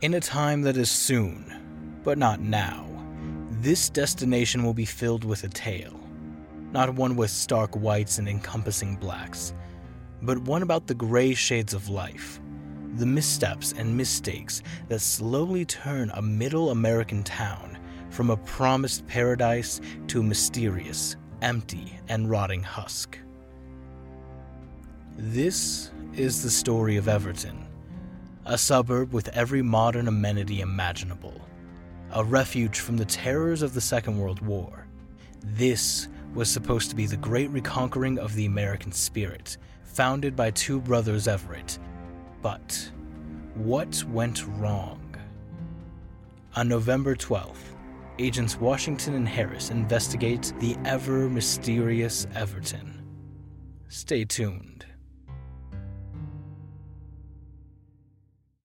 In a time that is soon, but not now, this destination will be filled with a tale. Not one with stark whites and encompassing blacks, but one about the gray shades of life, the missteps and mistakes that slowly turn a middle American town from a promised paradise to a mysterious, empty, and rotting husk. This is the story of Everton, a suburb with every modern amenity imaginable, a refuge from the terrors of the Second World War. This was supposed to be the great reconquering of the American spirit, founded by two brothers Everett. But what went wrong? On November 12th, agents Washington and Harris investigate the ever mysterious Everton. Stay tuned.